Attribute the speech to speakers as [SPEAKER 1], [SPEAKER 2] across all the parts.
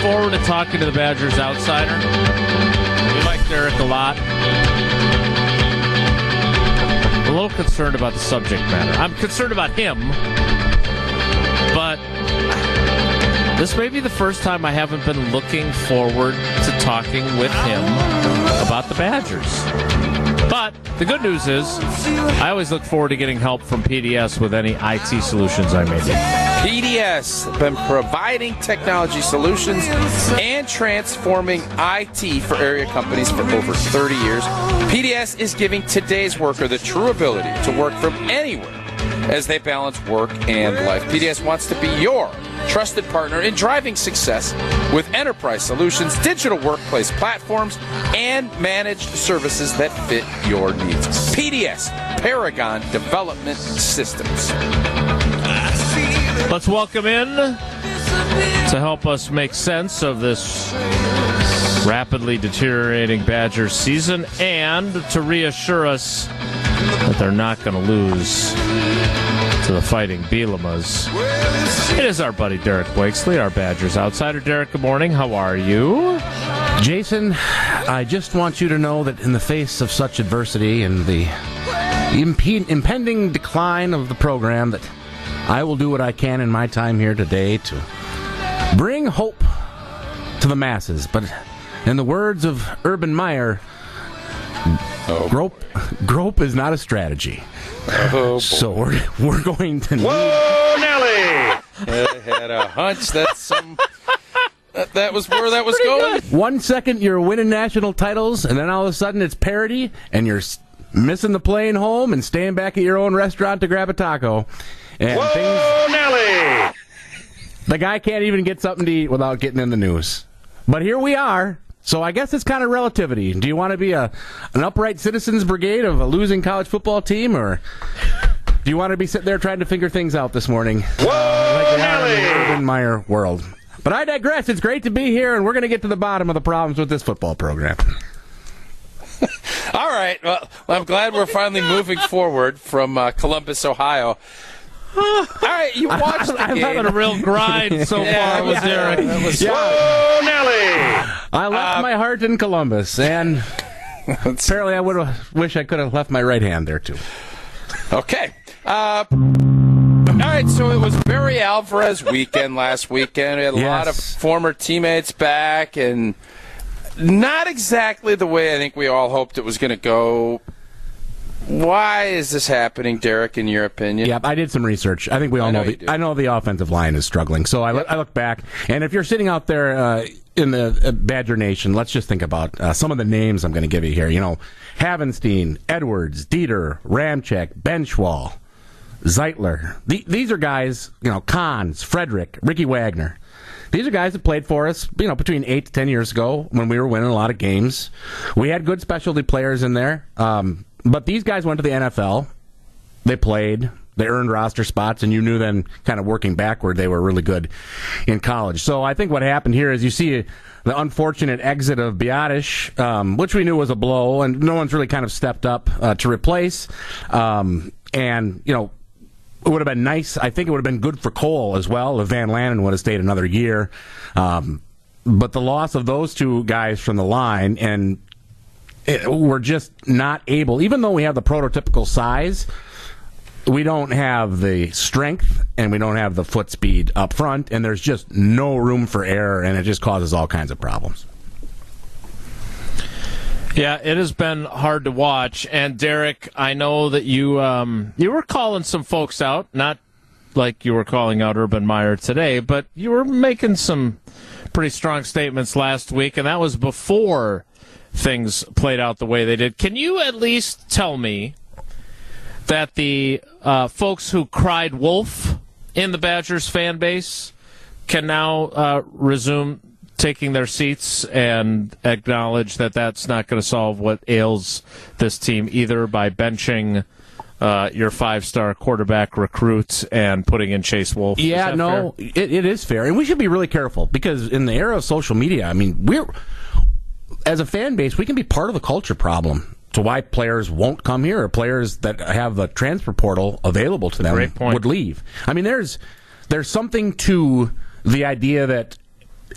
[SPEAKER 1] forward to talking to the Badgers outsider. We like Derek a lot. A little concerned about the subject matter. I'm concerned about him, but this may be the first time I haven't been looking forward to talking with him about the Badgers. But the good news is, I always look forward to getting help from PDS with any IT solutions I may need.
[SPEAKER 2] PDS has been providing technology solutions and transforming IT for area companies for over 30 years. PDS is giving today's worker the true ability to work from anywhere as they balance work and life. PDS wants to be your trusted partner in driving success with enterprise solutions, digital workplace platforms, and managed services that fit your needs. PDS, Paragon Development Systems.
[SPEAKER 1] Let's welcome in to help us make sense of this rapidly deteriorating Badger season and to reassure us that they're not going to lose to the Fighting Bielemas. It is our buddy Derek Blakesley, our Badgers outsider. Derek, good morning. How are you?
[SPEAKER 3] Jason, I just want you to know that in the face of such adversity and the impe- impending decline of the program, that I will do what I can in my time here today to bring hope to the masses. But in the words of Urban Meyer, oh. grope, grope is not a strategy.
[SPEAKER 2] Oh,
[SPEAKER 3] So we're, we're going to need.
[SPEAKER 2] Whoa, Nelly! I had a hunch that some that, that was where that was going.
[SPEAKER 3] One second you're winning national titles, and then all of a sudden it's parody, and you're missing the plane home and staying back at your own restaurant to grab a taco. And things,
[SPEAKER 2] Nelly!
[SPEAKER 3] the guy can't even get something to eat without getting in the news. But here we are. So I guess it's kind of relativity. Do you want to be a an upright citizens brigade of a losing college football team, or do you want to be sitting there trying to figure things out this morning?
[SPEAKER 2] Whoa,
[SPEAKER 3] like they are in the
[SPEAKER 2] Nelly!
[SPEAKER 3] Urban Meyer world. But I digress. It's great to be here, and we're going to get to the bottom of the problems with this football program.
[SPEAKER 2] All right. Well, I'm glad we're finally moving forward from uh, Columbus, Ohio. All right, you watched the
[SPEAKER 1] I'm
[SPEAKER 2] game.
[SPEAKER 1] having a real grind so
[SPEAKER 2] Yeah,
[SPEAKER 1] far with
[SPEAKER 2] yeah,
[SPEAKER 1] Derek.
[SPEAKER 2] that was-
[SPEAKER 3] Yeah.
[SPEAKER 2] Whoa, Nelly!
[SPEAKER 3] I left my heart in Columbus, and apparently I would have wish I could have left my right hand there too.
[SPEAKER 2] Okay. Uh, all right, so it was Barry Alvarez weekend last weekend. We had a lot of former teammates back, and not exactly the way I think we all hoped it was going to go. Why is this happening, Derek? In your opinion?
[SPEAKER 3] Yeah, I did some research. I think we all
[SPEAKER 2] I know
[SPEAKER 3] know, the. I know the offensive line is struggling. So I, look- I look back, and if you're sitting out there uh, in the uh, Badger Nation, let's just think about uh, some of the names I'm going to give you here. You know, Havenstein, Edwards, Deiter, Ramczyk, Benzschawel, Zeitler. The, these are guys. You know, Konz, Frederick, Ricky Wagner. These are guys that played for us, you know, between eight to ten years ago when we were winning a lot of games. We had good specialty players in there, um, but these guys went to the NFL they played, they earned roster spots, and you knew then, kind of working backward, they were really good in college. So I think what happened here is you see the unfortunate exit of Biadasz, um, which we knew was a blow, and no one's really kind of stepped up uh, to replace. Um, and you know, it would have been nice. I think it would have been good for Cole as well if Van Lanen would have stayed another year. Um, but the loss of those two guys from the line and it, we're just not able, even though we have the prototypical size, we don't have the strength and we don't have the foot speed up front, and there's just no room for error, and it just causes all kinds of problems.
[SPEAKER 1] Yeah, it has been hard to watch. And Derek, I know that you um, you were calling some folks out, not like you were calling out Urban Meyer today, but you were making some pretty strong statements last week, and that was before things played out the way they did. Can you at least tell me that the uh, folks who cried wolf in the Badgers fan base can now uh, resume taking their seats and acknowledge that that's not going to solve what ails this team either by benching uh, your five-star quarterback recruits and putting in Chase Wolf.
[SPEAKER 3] Yeah, no, it, it is fair, and we should be really careful because in the era of social media, I mean, we're as a fan base, we can be part of the culture problem to why players won't come here or players that have the transfer portal available to them would leave. I mean, there's there's something to the idea that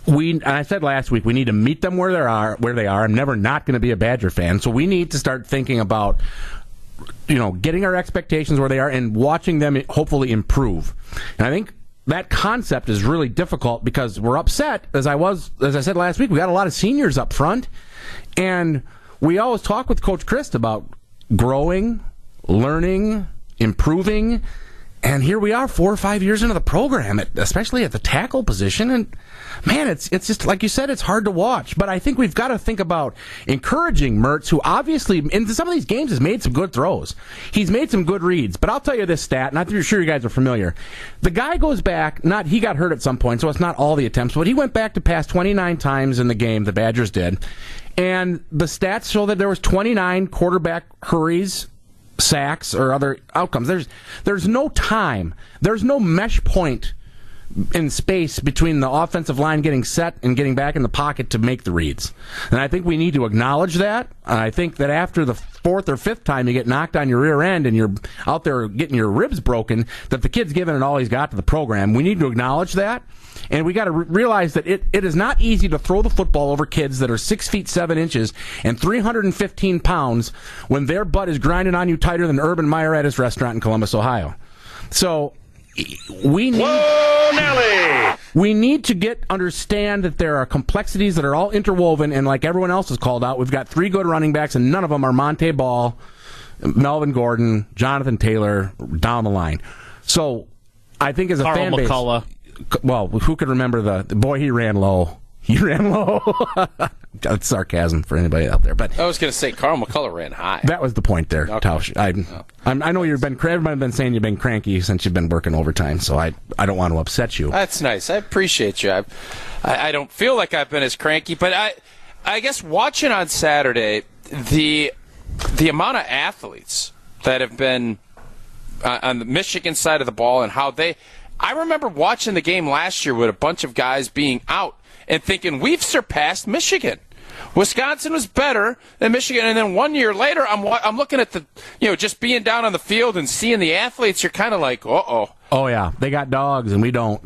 [SPEAKER 3] we I said last week we need to meet them where they are where they are. I'm never not going to be a Badger fan, so we need to start thinking about you know getting our expectations where they are and watching them hopefully improve. And I think that concept is really difficult because we're upset as I was as I said last week. We got a lot of seniors up front, and we always talk with Coach Chryst about growing, learning, improving. And here we are, four or five years into the program, especially at the tackle position, and man, it's it's just like you said, it's hard to watch. But I think we've got to think about encouraging Mertz, who obviously in some of these games has made some good throws. He's made some good reads. But I'll tell you this stat, and I'm sure you guys are familiar. The guy goes back. Not he got hurt at some point, so it's not all the attempts, but he went back to pass 29 times in the game. The Badgers did, and the stats show that there was 29 quarterback hurries sacks or other outcomes. There's there's no time. There's no mesh point in space between the offensive line getting set and getting back in the pocket to make the reads. And I think we need to acknowledge that. I think that after the fourth or fifth time you get knocked on your rear end and you're out there getting your ribs broken, that the kid's giving it all he's got to the program. We need to acknowledge that. And we got to re- realize that it, it is not easy to throw the football over kids that are six feet seven inches and 315 pounds when their butt is grinding on you tighter than Urban Meyer at his restaurant in Columbus, Ohio. So we need
[SPEAKER 4] Whoa, Nelly!
[SPEAKER 3] we need to get understand that there are complexities that are all interwoven and like everyone else has called out we've got three good running backs and none of them are Montee Ball Melvin Gordon Jonathan Taylor down the line so I think as a
[SPEAKER 1] Carl
[SPEAKER 3] fan base
[SPEAKER 1] McCullough.
[SPEAKER 3] well who could remember the, the boy he ran low he ran low that's sarcasm for anybody out there but
[SPEAKER 2] I was going to say Carl McCullough ran high.
[SPEAKER 3] that was the point there,
[SPEAKER 2] Okay.
[SPEAKER 3] Tausch. I, I'm, I know you've been. Everybody's been saying you've been cranky since you've been working overtime, so I, I don't want to upset you.
[SPEAKER 2] That's nice. I appreciate you. I, I, I don't feel like I've been as cranky, but I, I guess watching on Saturday the the amount of athletes that have been uh, on the Michigan side of the ball and how they. I remember watching the game last year with a bunch of guys being out and thinking we've surpassed Michigan. Wisconsin was better than Michigan, and then one year later, I'm I'm looking at the you know just being down on the field and seeing the athletes. You're kind of like, uh oh.
[SPEAKER 3] Oh yeah, they got dogs and we don't.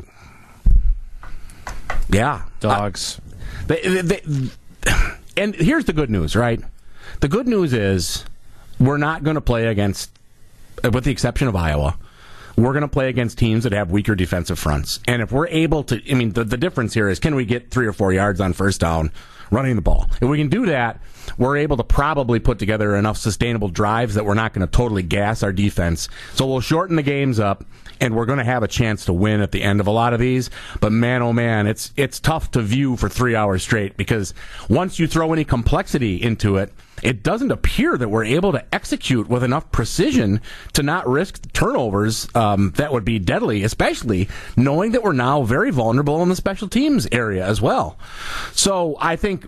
[SPEAKER 3] Yeah,
[SPEAKER 1] Dogs.
[SPEAKER 3] They, they, they- and here's the good news, right? The good news is we're not going to play against, with the exception of Iowa, we're going to play against teams that have weaker defensive fronts. And if we're able to, I mean, the, the difference here is can we get three or four yards on first down running the ball? If we can do that, we're able to probably put together enough sustainable drives that we're not going to totally gas our defense. So we'll shorten the games up and we're going to have a chance to win at the end of a lot of these. But man, oh man, it's it's tough to view for three hours straight because once you throw any complexity into it, it doesn't appear that we're able to execute with enough precision to not risk turnovers um, that would be deadly, especially knowing that we're now very vulnerable in the special teams area as well. So I think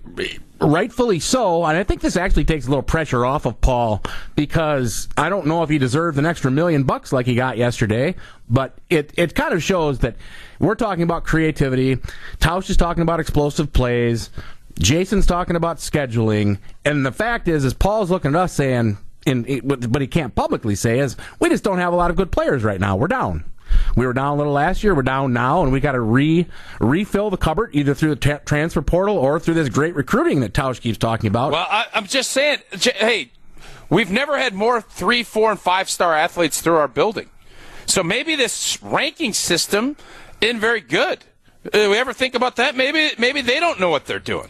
[SPEAKER 3] rightfully so, and I think this actually takes a little pressure off of Paul because I don't know if he deserved an extra million bucks like he got yesterday, but it, it kind of shows that we're talking about creativity. Tausch is talking about explosive plays. Jason's talking about scheduling, and the fact is, is Paul's looking at us saying, in, but he can't publicly say is, we just don't have a lot of good players right now. We're down. We were down a little last year. We're down now, and we got to re refill the cupboard either through the transfer portal or through this great recruiting that Tausch keeps talking about.
[SPEAKER 2] Well, I, I'm just saying, j- hey, we've never had more three, four, and five star athletes through our building. So maybe this ranking system isn't very good. Uh, we ever think about that? Maybe maybe they don't know what they're doing.